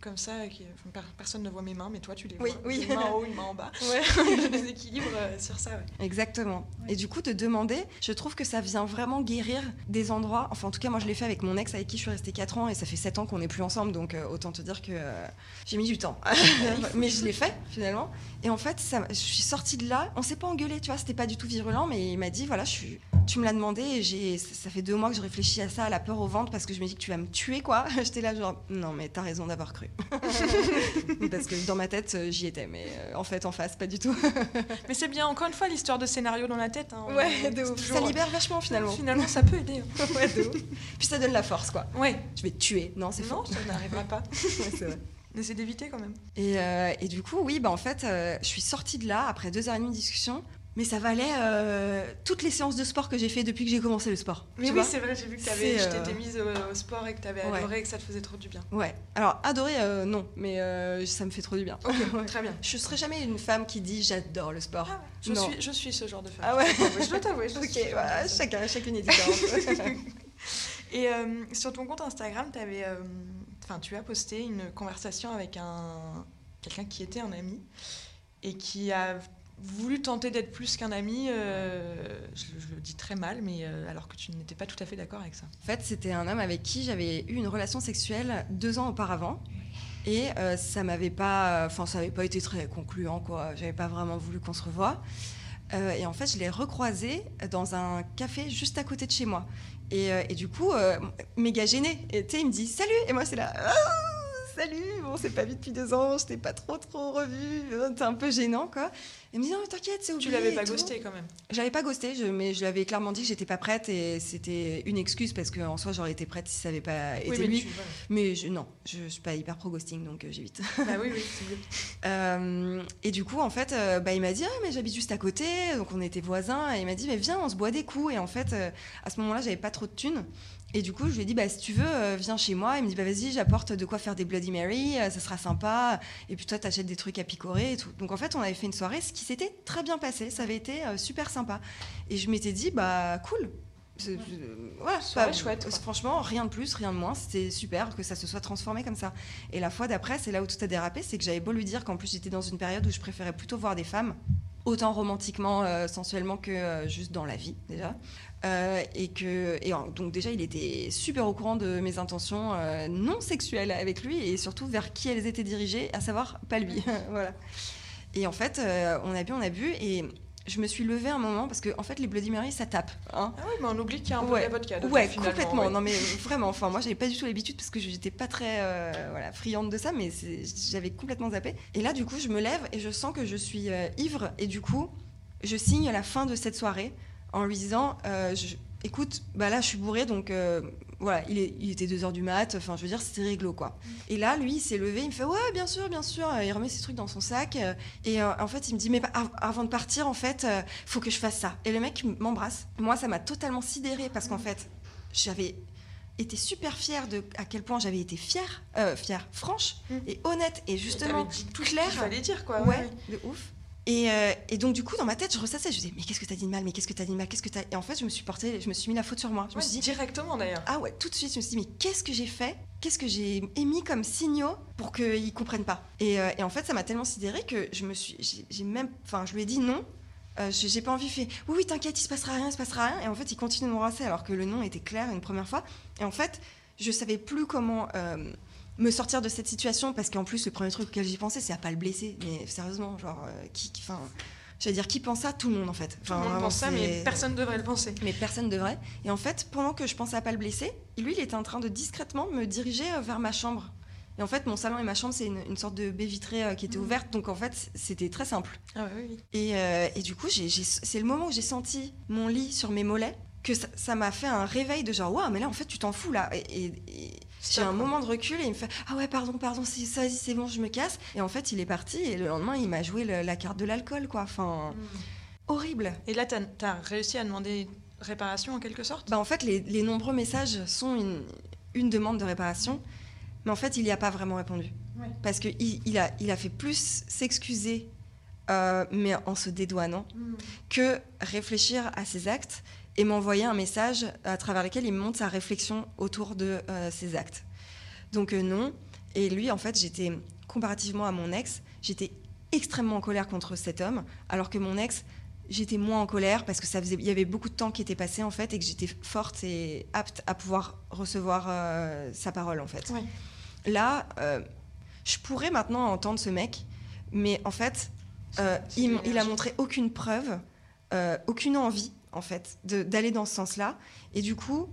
comme ça, qui, enfin, per- personne ne voit mes mains, mais toi tu les Oui, vois. oui. Une main en haut, une main en bas. [LAUGHS] Ouais. [LAUGHS] le déséquilibre euh, sur ça, ouais. Exactement. Ouais. Et du coup, de demander, je trouve que ça vient vraiment guérir des endroits. Enfin, en tout cas, moi, je l'ai fait avec mon ex avec qui je suis restée 4 ans et ça fait 7 ans qu'on n'est plus ensemble. Donc, euh, autant te dire que euh, j'ai mis du temps. [LAUGHS] mais je l'ai fait, finalement. Et en fait, ça, je suis sortie de là. On s'est pas engueulé, tu vois, c'était pas du tout virulent, mais il m'a dit voilà, je suis, tu me l'as demandé et j'ai, ça fait deux mois que je réfléchis à ça, à la peur au ventre, parce que je me dis que tu vas me tuer, quoi. [LAUGHS] J'étais là, genre, non, mais t'as raison d'avoir cru. [LAUGHS] parce que dans ma tête, euh, j'y étais, mais euh, en fait, en face, pas du tout. [LAUGHS] Mais c'est bien, encore une fois, l'histoire de scénario dans la tête. hein. Ouais, de C'est ouf. toujours- Ça libère vachement, finalement. Finalement, ça peut aider. hein. Ouais, de ouf. Puis ça donne la force, quoi. Ouais, Je vais te tuer. Non, c'est non, faux. ça n'arrivera pas. Ouais, c'est vrai. Essaie d'éviter quand même. Et, euh, et du coup, oui, bah, en fait, euh, je suis sortie de là après deux heures et demie de discussion. Mais ça valait euh, toutes les séances de sport que j'ai fait depuis que j'ai commencé le sport. Mais oui, c'est vrai, j'ai vu que C'est, tu euh, t'étais mise au, au sport et que tu avais Ouais. adoré et que ça te faisait trop du bien. Ouais. Alors, adorer, euh, non, mais euh, ça me fait trop du bien. [LAUGHS] Ouais. Très bien. Je serai jamais une femme qui dit j'adore le sport. Ah ouais, je, Non. suis, je suis ce genre de femme. Ah ouais Je dois t'avouer. je [LAUGHS] Ok, chacun, chacune est différente. [LAUGHS] Et euh, sur ton compte Instagram, avais, euh, tu as posté une conversation avec un, quelqu'un qui était un ami et qui a voulu tenter d'être plus qu'un ami. euh, je, je le dis très mal, mais euh, alors que tu n'étais pas tout à fait d'accord avec ça. En fait, c'était un homme avec qui j'avais eu une relation sexuelle deux ans auparavant. Et euh, ça m'avait pas, enfin, ça n'avait pas été très concluant, quoi. J'avais pas vraiment voulu qu'on se revoie. Et en fait, je l'ai recroisé dans un café juste à côté de chez moi. Et, et du coup, méga gêné. Et il me dit salut. Et moi, c'est là. Ah, salut, on s'est pas vu depuis deux ans, je t'ai pas trop trop revu, c'est un peu gênant quoi. Il me dit non mais t'inquiète, c'est oublié. Tu l'avais pas ghosté quand même. J'avais pas ghosté, je, mais je lui avais clairement dit que j'étais pas prête et c'était une excuse parce qu'en soi j'aurais été prête si ça avait pas été mais lui. tu- voilà. Mais je, non, je, je suis pas hyper pro ghosting donc euh, j'évite. Bah oui, oui. [LAUGHS] Euh, et du coup en fait, euh, bah, il m'a dit ah mais j'habite juste à côté, donc on était voisins et il m'a dit mais viens on se boit des coups et en fait euh, à ce moment-là j'avais pas trop de thunes. Et du coup, je lui ai dit, bah, si tu veux, euh, viens chez moi. Il me dit, bah, vas-y, j'apporte de quoi faire des Bloody Mary, euh, ça sera sympa. Et puis toi, t'achètes des trucs à picorer et tout. Donc en fait, on avait fait une soirée, ce qui s'était très bien passé. Ça avait été euh, super sympa. Et je m'étais dit, bah, cool. C'est- euh, voilà, Soirée pas- chouette, quoi. Franchement, rien de plus, rien de moins. C'était super que ça se soit transformé comme ça. Et la fois d'après, c'est là où tout a dérapé, c'est que j'avais beau lui dire qu'en plus j'étais dans une période où je préférais plutôt voir des femmes, autant romantiquement, euh, sensuellement que euh, juste dans la vie déjà. Euh, et que et donc déjà il était super au courant de mes intentions euh, non sexuelles avec lui et surtout vers qui elles étaient dirigées, à savoir pas lui. [LAUGHS] voilà. Et en fait, euh, on a bu, on a bu et je me suis levée un moment parce que en fait les Bloody Mary ça tape. hein. Ah oui, mais on oublie qu'il y a un peu Ouais. de la vodka. dedans, Ouais, complètement. ouais. Non, mais vraiment. Enfin, moi, j'avais pas du tout l'habitude parce que je n'étais pas très voilà, friande de ça, mais j'avais complètement zappé. Et là, du coup, je me lève et je sens que je suis ivre. Et du coup, je signe la fin de cette soirée en lui disant euh, je- Écoute, bah là, je suis bourrée, donc euh, voilà, il, est- il était 2h du mat. Enfin, je veux dire, c'était réglo, quoi. Et là, lui, il s'est levé, il me fait Ouais, bien sûr, bien sûr. Il remet ses trucs dans son sac. euh, Et euh, en fait, il me dit Mais av- avant de partir, en fait, faut que je fasse ça. Et le mec m'embrasse. Moi, ça m'a totalement sidérée parce qu'en fait, j'avais été super fière de à quel point j'avais été fière, euh, fière, franche Mm. et honnête et justement tout claire. ce qu'il fallait dire, quoi. ouais, de ouf. Et, euh, et donc du coup dans ma tête je ressassais, je disais mais qu'est-ce que t'as dit de mal, mais qu'est-ce que t'as dit de mal, qu'est-ce que t'as et en fait je me suis portée, je me suis mis la faute sur moi. Je me Ouais, suis dit directement d'ailleurs. ah ouais tout de suite je me suis dit mais qu'est-ce que j'ai fait, qu'est-ce que j'ai émis comme signaux pour qu'ils comprennent pas? Et, euh, et en fait ça m'a tellement sidérée que je me suis, j'ai même, enfin je lui ai dit non. euh, j'ai pas envie, fait oui, oui, t'inquiète, il se passera rien, il se passera rien. Et en fait, il continue de m'embrasser alors que le nom était clair une première fois. Et en fait, je savais plus comment euh, me sortir de cette situation parce qu'en plus, le premier truc auquel j'y pensais, c'est à pas le blesser. Mais sérieusement, genre, euh, qui, enfin, j'allais dire qui pense ça? Tout le monde en fait. Tout Enfin, le monde pense ça, mais personne ne devrait le penser. mais personne devrait. Et en fait, pendant que je pensais à pas le blesser, lui, il était en train de discrètement me diriger euh, vers ma chambre. Et en fait, mon salon et ma chambre, c'est une, une sorte de baie vitrée euh, qui était Mhm. ouverte. Donc en fait, c'était très simple. Ah ouais, oui, oui. Et, euh, et du coup, j'ai- j'ai- c'est le moment où j'ai senti mon lit sur mes mollets que ça- m'a fait un réveil de genre, waouh, mais là, en fait, tu t'en fous là. Et j'ai un moment de recul et il me fait, ah ouais, pardon, pardon, c'est ça, vas-y, c'est bon, je me casse. Et en fait, il est parti et le lendemain, il m'a joué le- la carte de l'alcool, quoi. Enfin, horrible. Et là, tu as, réussi à demander réparation en quelque sorte? Bah, en fait, les, les nombreux messages sont une, une demande de réparation, mais en fait, il n'y a pas vraiment répondu. Ouais. Parce qu'il il a, il a fait plus s'excuser, euh, mais en se dédouanant, que réfléchir à ses actes et m'envoyer un message à travers lequel il me montre sa réflexion autour de euh, ses actes. Donc euh, non. Et lui, en fait, j'étais, comparativement à mon ex, j'étais extrêmement en colère contre cet homme, alors que mon ex, j'étais moins en colère parce que ça faisait, il y avait beaucoup de temps qui était passé en fait et que j'étais forte et apte à pouvoir recevoir euh, sa parole en fait. Là, je pourrais maintenant entendre ce mec, mais en fait, il, il a montré aucune preuve, aucune envie en fait d'aller dans ce sens-là. Et du coup,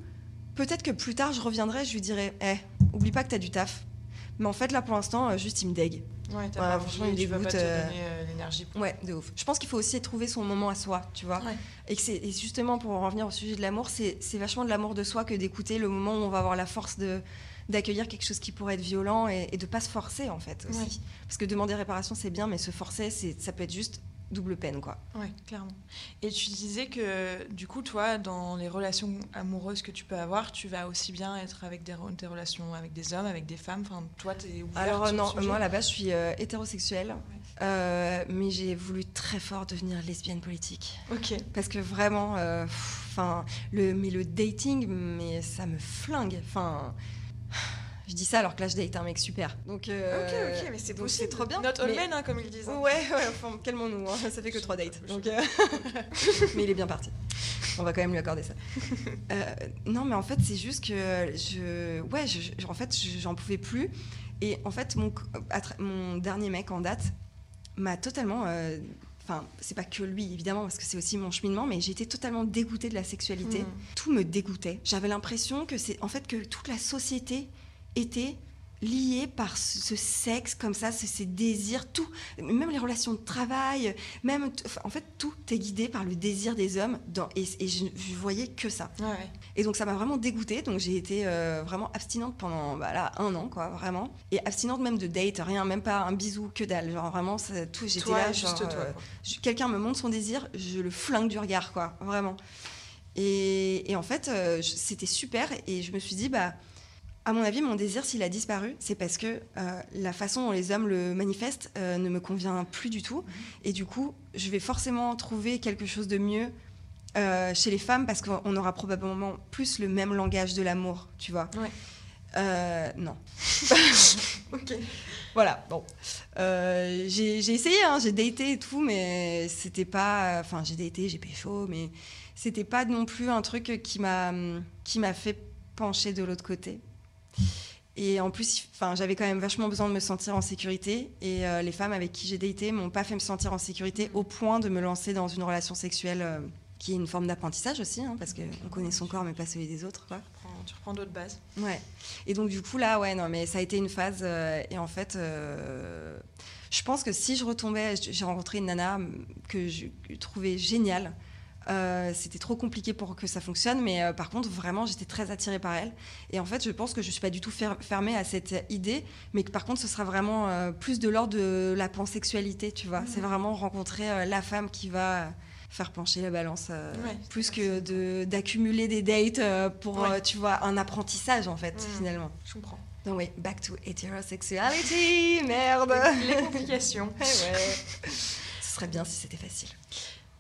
peut-être que plus tard, je reviendrai, je lui dirai, eh, oublie pas que t'as du taf. Mais en fait, là, pour l'instant, euh, juste, il me dégue. Ouais, t'as pas franchement, envie, il tu veux pas dégoûte, te euh, donner l'énergie. Ouais, de ouf. Je pense qu'il faut aussi trouver son moment à soi, tu vois. Ouais. Et que et justement pour en revenir au sujet de l'amour, c'est c'est vachement de l'amour de soi que d'écouter le moment où on va avoir la force de d'accueillir quelque chose qui pourrait être violent et, et de pas se forcer en fait aussi. Ouais. Parce que demander réparation c'est bien, mais se forcer c'est ça peut être juste double peine quoi. Ouais, clairement. Et tu disais que, du coup, toi, dans les relations amoureuses que tu peux avoir, tu vas aussi bien être avec des, re- des relations avec des hommes, avec des femmes. Enfin, toi, t'es ouverte Alors le non, sujet moi là-bas je suis euh, hétérosexuelle, euh, mais j'ai voulu très fort devenir lesbienne politique. Ok. Parce que vraiment, euh, enfin, le, mais le dating, mais ça me flingue. Enfin, je dis ça alors que là je date un mec super. Donc, euh, ok, ok, mais c'est possible. c'est trop bien. Not all mais- men, hein, comme ils disent. hein. Ouais, ouais, enfin, calmons-nous, hein, ça fait que trois dates. Donc, euh, [LAUGHS] mais il est bien parti. On va quand même lui accorder ça. [LAUGHS] Euh, non, mais en fait, c'est juste que je. Ouais, je, je- en fait, je- j'en pouvais plus. Et en fait, mon, mon dernier mec en date m'a totalement. Enfin, c'est pas que lui, évidemment, parce que c'est aussi mon cheminement, mais j'étais totalement dégoûtée de la sexualité. Mhm. Tout me dégoûtait. J'avais l'impression que c'est. En fait, que toute la société était liée par ce, sexe comme ça, ce- ces désirs, tout, même les relations de travail, même, en fait, tout est guidé par le désir des hommes, dans, et, et je, je voyais que ça. Ouais, ouais. Et donc ça m'a vraiment dégoûtée, donc j'ai été euh, vraiment abstinente pendant bah, là, un an, quoi, vraiment. Et abstinente même de date, rien, même pas un bisou, que dalle, genre vraiment, ça- tout, j'étais là, juste genre, euh, quelqu'un me montre son désir, je le flingue du regard, quoi, vraiment. Et, et en fait, euh, c'était super, et je me suis dit, bah, à mon avis, mon désir, s'il a disparu, c'est parce que euh, la façon dont les hommes le manifestent euh, ne me convient plus du tout. Et du coup, je vais forcément trouver quelque chose de mieux euh, chez les femmes parce qu'on aura probablement plus le même langage de l'amour, tu vois. Ouais. Non. [LAUGHS] Ok. Voilà, bon. J'ai essayé, hein, j'ai daté et tout, mais c'était pas. Enfin, j'ai daté, j'ai pécho, mais c'était pas non plus un truc qui m'a fait pencher de l'autre côté. Et en plus, enfin, j'avais quand même vachement besoin de me sentir en sécurité. Et euh, les femmes avec qui j'ai daté m'ont pas fait me sentir en sécurité au point de me lancer dans une relation sexuelle euh, qui est une forme d'apprentissage aussi, hein, parce qu'on connaît son corps mais pas celui des autres. Quoi. Tu reprends- Tu reprends d'autres bases. Ouais. Et donc du coup là, ouais, non, mais ça a été une phase. euh, et en fait, je pense que si je retombais, j'ai rencontré une nana hum, que je trouvais géniale. Euh, C'était trop compliqué pour que ça fonctionne, mais euh, par contre, vraiment, j'étais très attirée par elle. Et en fait, je pense que je suis pas du tout fer- fermée à cette idée, mais que par contre, ce sera vraiment euh, plus de l'ordre de la pansexualité, tu vois. C'est vraiment rencontrer la femme qui va faire pencher la balance, Ouais. plus que de- d'accumuler des dates pour, Ouais. tu vois, un apprentissage en fait, finalement. Je comprends. Donc oui, back to heterosexuality, merde. Les complications. [LAUGHS] Eh ouais. Ce serait bien si c'était facile.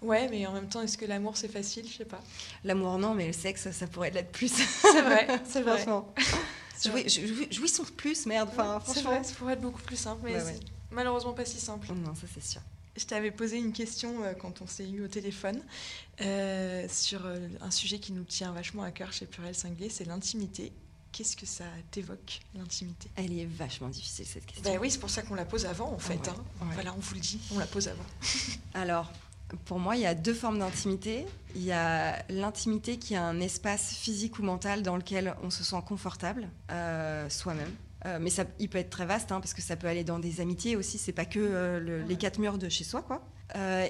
Ouais, mais en même temps, est-ce que l'amour c'est facile? Je sais pas. L'amour non, mais le sexe, ça pourrait l'être plus. C'est vrai, [LAUGHS] c'est vrai. Franchement. [LAUGHS] Jouis- jou- Jouissons plus, merde. Enfin, franchement. vrai, ça pourrait être beaucoup plus simple, mais Ouais, c'est ouais. malheureusement pas si simple. Non, ça c'est sûr. Je t'avais posé une question euh, quand on s'est eu au téléphone euh, sur euh, un sujet qui nous tient vachement à cœur chez Purel Cinglé, c'est l'intimité. Qu'est-ce que ça t'évoque, l'intimité? Elle est vachement difficile cette question. Ben oui, c'est pour ça qu'on la pose avant en fait. Ouais, hein. Voilà, on vous le dit, on la pose avant. Alors, pour moi, il y a deux formes d'intimité. Il y a l'intimité qui est un espace physique ou mental dans lequel on se sent confortable euh, soi-même. Euh, mais ça, il peut être très vaste, hein, parce que ça peut aller dans des amitiés aussi. C'est pas que euh, le- les quatre murs de chez soi, quoi.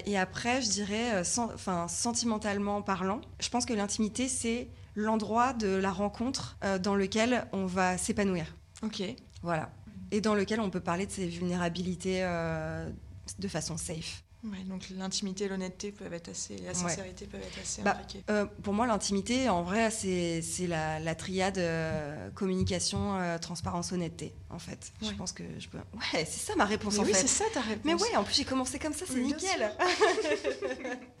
Et après, je dirais, enfin, sentimentalement parlant, je pense que l'intimité, c'est l'endroit de la rencontre dans lequel on va s'épanouir. Ok. Voilà. Et dans lequel on peut parler de ses vulnérabilités de façon safe. Ouais, donc l'intimité et l'honnêteté peuvent être assez, la sincérité peuvent être assez Bah, imbriquées. Euh, pour moi, l'intimité, en vrai, c'est la, la triade euh, communication, euh, transparence, honnêteté, en fait. Je Ouais. pense que je peux. Ouais, c'est ça ma réponse, Mais en oui, fait. c'est ça ta réponse. Mais ouais, en plus, j'ai commencé comme ça, c'est Oui, nickel. [LAUGHS]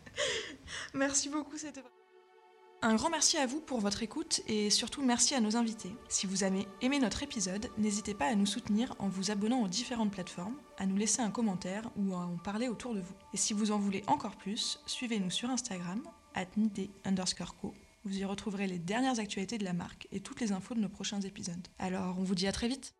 Merci beaucoup, c'était un grand merci à vous pour votre écoute et surtout merci à nos invités. Si vous avez aimé notre épisode, n'hésitez pas à nous soutenir en vous abonnant aux différentes plateformes, à nous laisser un commentaire ou à en parler autour de vous. Et si vous en voulez encore plus, suivez-nous sur Instagram, @nidé underscore co. Vous y retrouverez les dernières actualités de la marque et toutes les infos de nos prochains épisodes. Alors, on vous dit à très vite